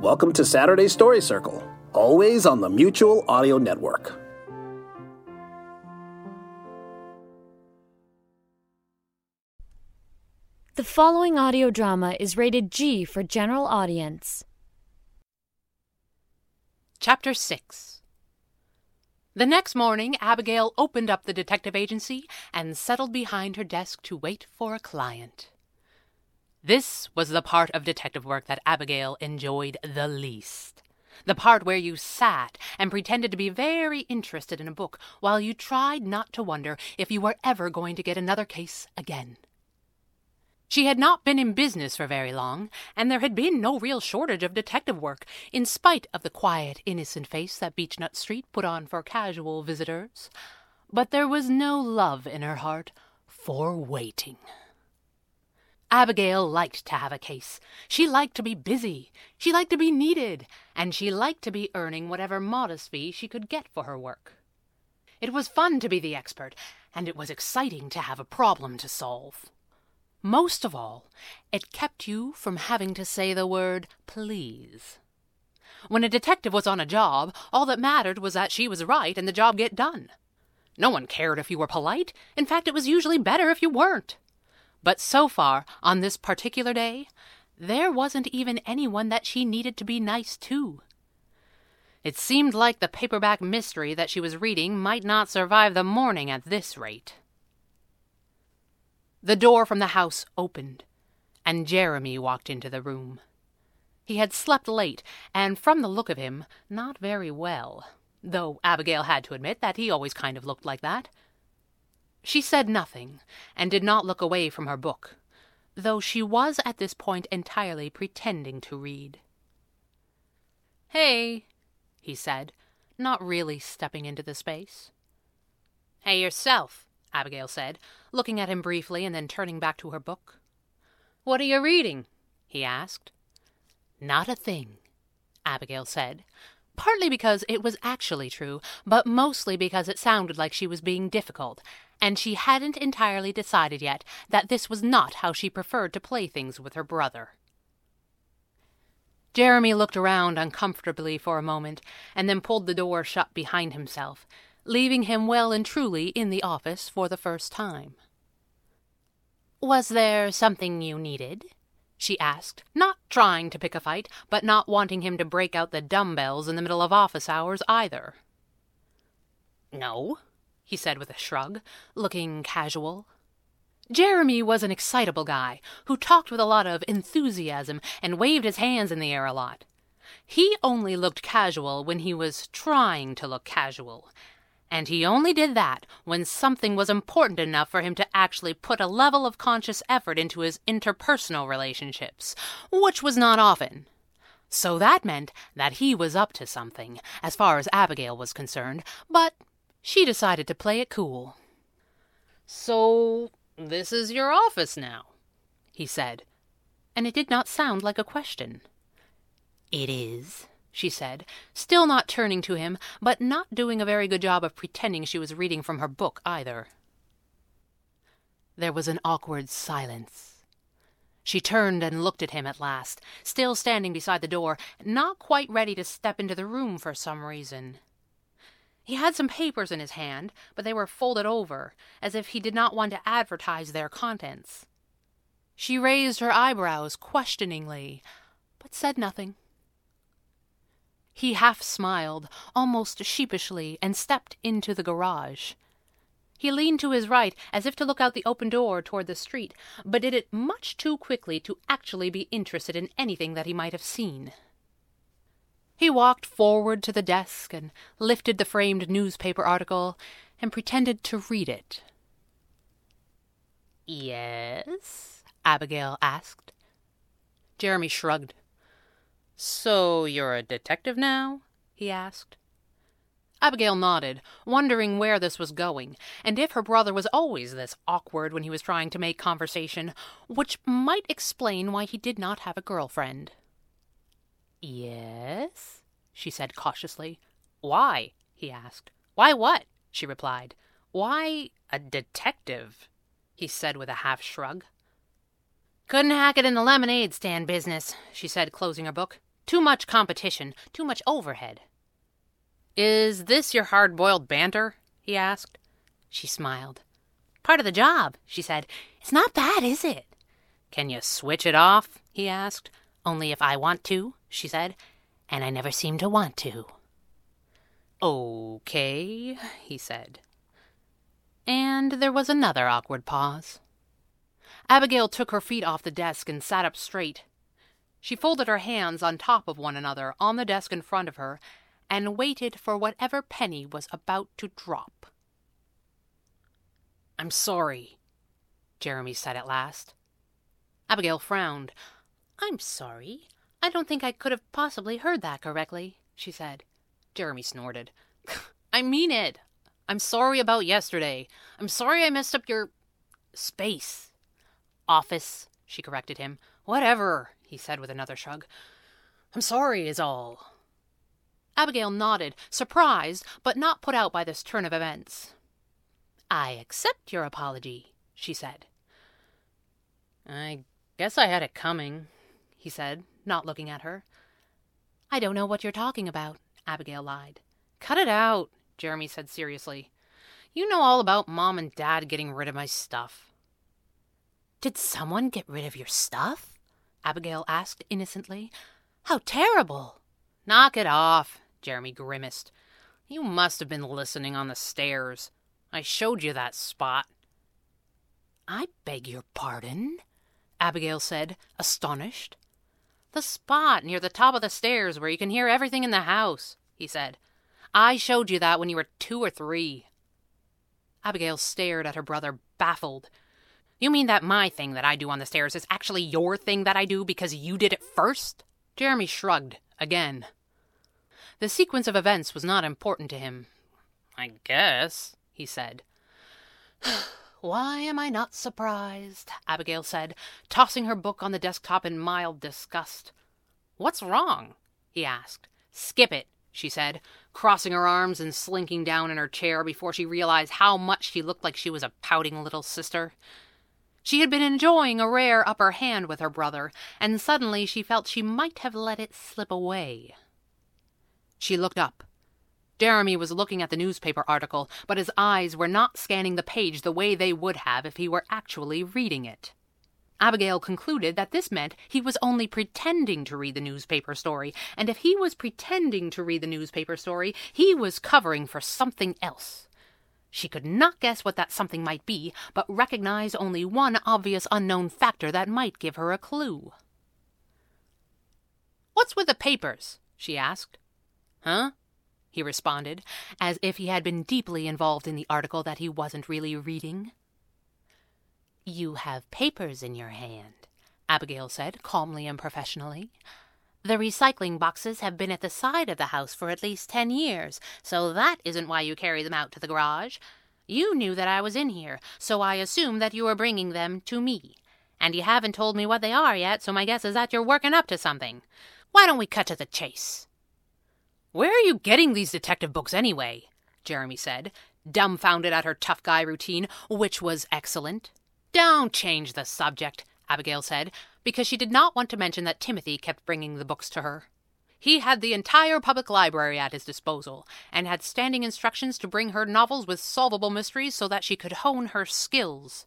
Welcome to Saturday Story Circle, always on the Mutual Audio Network. The following audio drama is rated G for general audience. Chapter 6 The next morning, Abigail opened up the detective agency and settled behind her desk to wait for a client. This was the part of detective work that Abigail enjoyed the least. The part where you sat and pretended to be very interested in a book while you tried not to wonder if you were ever going to get another case again. She had not been in business for very long, and there had been no real shortage of detective work, in spite of the quiet, innocent face that Beechnut Street put on for casual visitors. But there was no love in her heart for waiting. Abigail liked to have a case. She liked to be busy. She liked to be needed. And she liked to be earning whatever modest fee she could get for her work. It was fun to be the expert, and it was exciting to have a problem to solve. Most of all, it kept you from having to say the word please. When a detective was on a job, all that mattered was that she was right and the job get done. No one cared if you were polite. In fact, it was usually better if you weren't. But so far, on this particular day, there wasn't even anyone that she needed to be nice to. It seemed like the paperback mystery that she was reading might not survive the morning at this rate. The door from the house opened, and Jeremy walked into the room. He had slept late, and from the look of him, not very well, though Abigail had to admit that he always kind of looked like that. She said nothing, and did not look away from her book, though she was at this point entirely pretending to read. Hey, he said, not really stepping into the space. Hey yourself, Abigail said, looking at him briefly and then turning back to her book. What are you reading? he asked. Not a thing, Abigail said, partly because it was actually true, but mostly because it sounded like she was being difficult, and she hadn't entirely decided yet that this was not how she preferred to play things with her brother. Jeremy looked around uncomfortably for a moment, and then pulled the door shut behind himself, leaving him well and truly in the office for the first time. Was there something you needed? she asked, not trying to pick a fight, but not wanting him to break out the dumbbells in the middle of office hours either. No, he said with a shrug, looking casual. Jeremy was an excitable guy who talked with a lot of enthusiasm and waved his hands in the air a lot. He only looked casual when he was trying to look casual, and he only did that when something was important enough for him to actually put a level of conscious effort into his interpersonal relationships, which was not often. So that meant that he was up to something, as far as Abigail was concerned, but she decided to play it cool. So, this is your office now, he said, and it did not sound like a question. It is, she said, still not turning to him, but not doing a very good job of pretending she was reading from her book either. There was an awkward silence. She turned and looked at him at last, still standing beside the door, not quite ready to step into the room for some reason. He had some papers in his hand, but they were folded over, as if he did not want to advertise their contents. She raised her eyebrows questioningly, but said nothing. He half smiled, almost sheepishly, and stepped into the garage. He leaned to his right as if to look out the open door toward the street, but did it much too quickly to actually be interested in anything that he might have seen. He walked forward to the desk and lifted the framed newspaper article and pretended to read it. Yes? Abigail asked. Jeremy shrugged. So you're a detective now? he asked. Abigail nodded, wondering where this was going, and if her brother was always this awkward when he was trying to make conversation, which might explain why he did not have a girlfriend. Yes, she said cautiously. Why? he asked. Why what? she replied. Why a detective? he said with a half shrug. Couldn't hack it in the lemonade stand business, she said, closing her book. Too much competition, too much overhead. Is this your hard boiled banter? he asked. She smiled. Part of the job, she said. It's not bad, is it? Can you switch it off? he asked. Only if I want to, she said, and I never seem to want to. Okay, he said. And there was another awkward pause. Abigail took her feet off the desk and sat up straight. She folded her hands on top of one another on the desk in front of her and waited for whatever penny was about to drop. I'm sorry, Jeremy said at last. Abigail frowned. I'm sorry. I don't think I could have possibly heard that correctly, she said. Jeremy snorted. I mean it. I'm sorry about yesterday. I'm sorry I messed up your space. Office, she corrected him. Whatever, he said with another shrug. I'm sorry, is all. Abigail nodded, surprised, but not put out by this turn of events. I accept your apology, she said. I guess I had it coming, he said, not looking at her. I don't know what you're talking about, Abigail lied. Cut it out, Jeremy said seriously. You know all about Mom and Dad getting rid of my stuff. Did someone get rid of your stuff? Abigail asked innocently. How terrible! Knock it off, Jeremy grimaced. You must have been listening on the stairs. I showed you that spot. I beg your pardon, Abigail said, astonished. The spot near the top of the stairs where you can hear everything in the house, he said. I showed you that when you were two or three. Abigail stared at her brother, baffled. You mean that my thing that I do on the stairs is actually your thing that I do because you did it first? Jeremy shrugged again. The sequence of events was not important to him. I guess, he said. Why am I not surprised? Abigail said, tossing her book on the desktop in mild disgust. What's wrong? he asked. Skip it, she said, crossing her arms and slinking down in her chair before she realized how much she looked like she was a pouting little sister. She had been enjoying a rare upper hand with her brother, and suddenly she felt she might have let it slip away. She looked up. Jeremy was looking at the newspaper article, but his eyes were not scanning the page the way they would have if he were actually reading it. Abigail concluded that this meant he was only pretending to read the newspaper story, and if he was pretending to read the newspaper story, he was covering for something else. She could not guess what that something might be, but recognized only one obvious unknown factor that might give her a clue. What's with the papers? she asked. Huh? He responded, as if he had been deeply involved in the article that he wasn't really reading. You have papers in your hand, Abigail said calmly and professionally. The recycling boxes have been at the side of the house for at least ten years, so that isn't why you carry them out to the garage. You knew that I was in here, so I assume that you were bringing them to me. And you haven't told me what they are yet, so my guess is that you're working up to something. Why don't we cut to the chase? Where are you getting these detective books anyway? Jeremy said, dumbfounded at her tough guy routine, which was excellent. Don't change the subject, Abigail said, because she did not want to mention that Timothy kept bringing the books to her. He had the entire public library at his disposal, and had standing instructions to bring her novels with solvable mysteries so that she could hone her skills.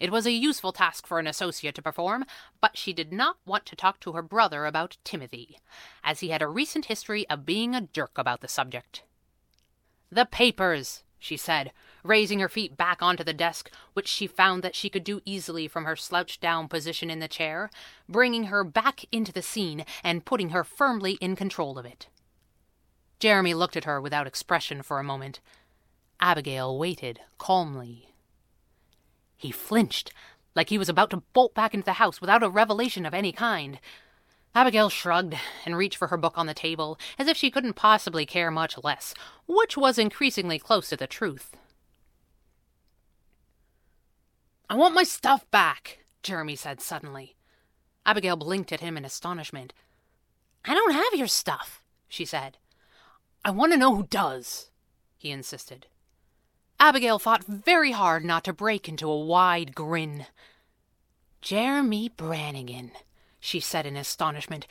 It was a useful task for an associate to perform, but she did not want to talk to her brother about Timothy, as he had a recent history of being a jerk about the subject. The papers, she said, raising her feet back onto the desk, which she found that she could do easily from her slouched down position in the chair, bringing her back into the scene and putting her firmly in control of it. Jeremy looked at her without expression for a moment. Abigail waited calmly. He flinched, like he was about to bolt back into the house without a revelation of any kind. Abigail shrugged and reached for her book on the table, as if she couldn't possibly care much less, which was increasingly close to the truth. I want my stuff back, Jeremy said suddenly. Abigail blinked at him in astonishment. I don't have your stuff, she said. I want to know who does, he insisted. Abigail fought very hard not to break into a wide grin. Jeremy Brannigan, she said in astonishment.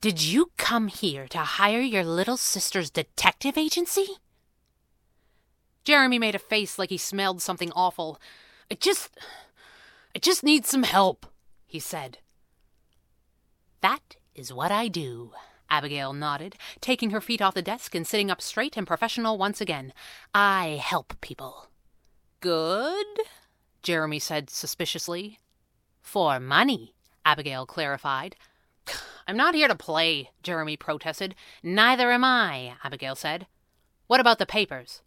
Did you come here to hire your little sister's detective agency? Jeremy made a face like he smelled something awful. I just. I just need some help, he said. That is what I do, Abigail nodded, taking her feet off the desk and sitting up straight and professional once again. I help people. Good, Jeremy said suspiciously. For money, Abigail clarified. I'm not here to play, Jeremy protested. Neither am I, Abigail said. What about the papers?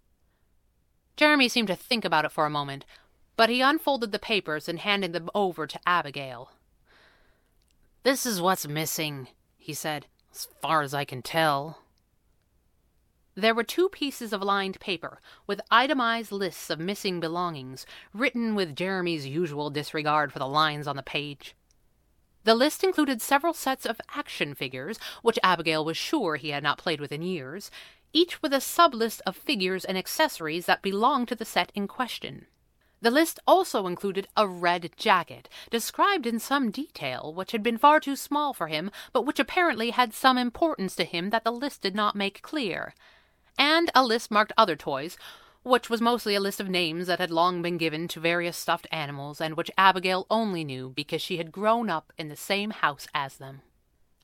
Jeremy seemed to think about it for a moment, but he unfolded the papers and handed them over to Abigail. This is what's missing, he said, as far as I can tell. There were two pieces of lined paper with itemized lists of missing belongings, written with Jeremy's usual disregard for the lines on the page. The list included several sets of action figures, which Abigail was sure he had not played with in years, each with a sublist of figures and accessories that belonged to the set in question. The list also included a red jacket, described in some detail, which had been far too small for him, but which apparently had some importance to him that the list did not make clear, and a list marked other toys, which was mostly a list of names that had long been given to various stuffed animals, and which Abigail only knew because she had grown up in the same house as them.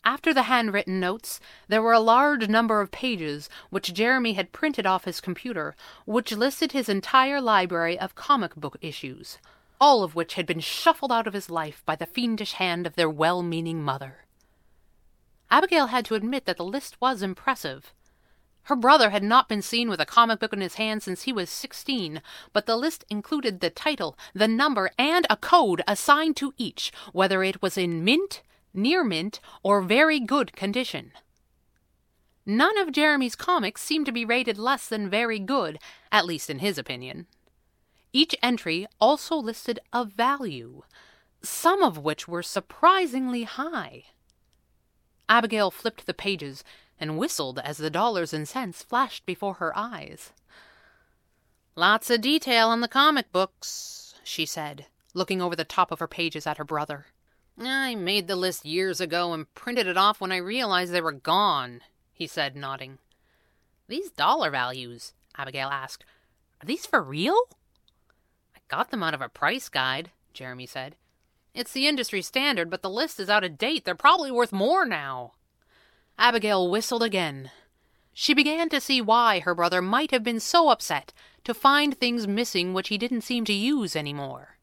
After the handwritten notes, there were a large number of pages which Jeremy had printed off his computer, which listed his entire library of comic book issues, all of which had been shuffled out of his life by the fiendish hand of their well meaning mother. Abigail had to admit that the list was impressive. Her brother had not been seen with a comic book in his hand since he was sixteen, but the list included the title, the number, and a code assigned to each, whether it was in mint, near mint, or very good condition. None of Jeremy's comics seemed to be rated less than very good, at least in his opinion. Each entry also listed a value, some of which were surprisingly high. Abigail flipped the pages and whistled as the dollars and cents flashed before her eyes. Lots of detail in the comic books, she said, looking over the top of her pages at her brother. I made the list years ago and printed it off when I realized they were gone, he said, nodding. These dollar values, Abigail asked, are these for real? I got them out of a price guide, Jeremy said. It's the industry standard, but the list is out of date. They're probably worth more now. Abigail whistled again. She began to see why her brother might have been so upset to find things missing which he didn't seem to use any more.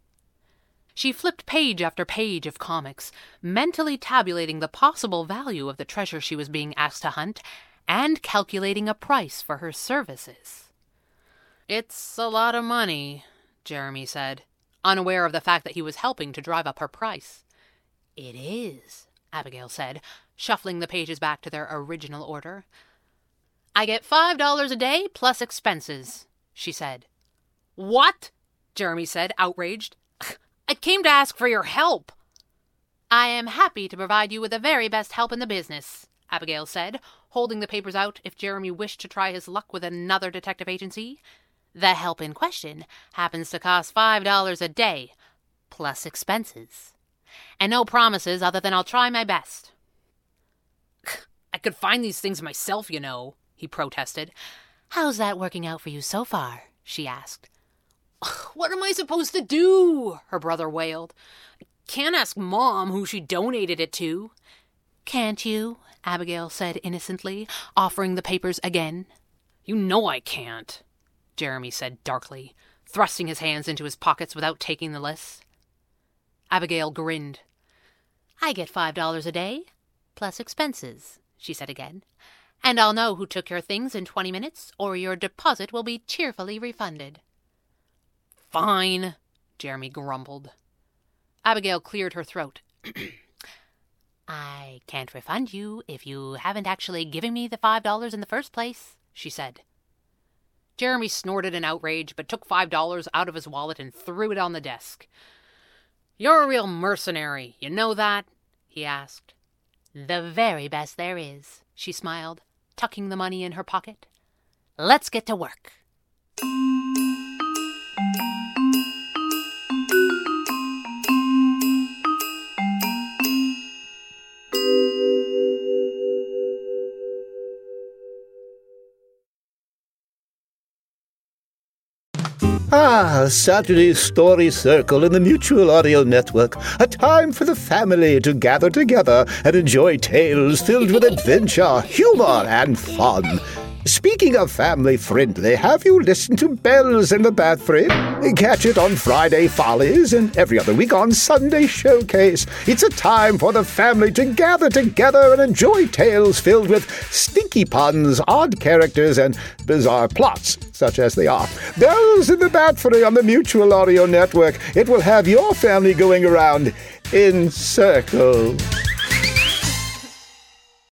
She flipped page after page of comics, mentally tabulating the possible value of the treasure she was being asked to hunt and calculating a price for her services. It's a lot of money, Jeremy said, unaware of the fact that he was helping to drive up her price. It is, Abigail said, shuffling the pages back to their original order. I get five dollars a day plus expenses, she said. What? Jeremy said, outraged. I came to ask for your help. I am happy to provide you with the very best help in the business, Abigail said, holding the papers out if Jeremy wished to try his luck with another detective agency. The help in question happens to cost five dollars a day, plus expenses. And no promises other than I'll try my best. I could find these things myself, you know, he protested. How's that working out for you so far? she asked. What am I supposed to do? Her brother wailed. Can't ask Mom who she donated it to. Can't you? Abigail said innocently, offering the papers again. You know I can't, Jeremy said darkly, thrusting his hands into his pockets without taking the list. Abigail grinned. I get five dollars a day, plus expenses, she said again. And I'll know who took your things in twenty minutes, or your deposit will be cheerfully refunded. Fine, Jeremy grumbled. Abigail cleared her throat. I can't refund you if you haven't actually given me the five dollars in the first place, she said. Jeremy snorted in outrage, but took five dollars out of his wallet and threw it on the desk. You're a real mercenary, you know that? he asked. The very best there is, she smiled, tucking the money in her pocket. Let's get to work. Ah, Saturday Story Circle in the Mutual Audio Network. A time for the family to gather together and enjoy tales filled with adventure, humor, and fun. Speaking of family friendly, have you listened to Bells in the Bathroom? Catch it on Friday Follies and every other week on Sunday Showcase. It's a time for the family to gather together and enjoy tales filled with stinky puns, odd characters, and bizarre plots, such as they are. Bells in the Bathroom on the Mutual Audio Network. It will have your family going around in circles.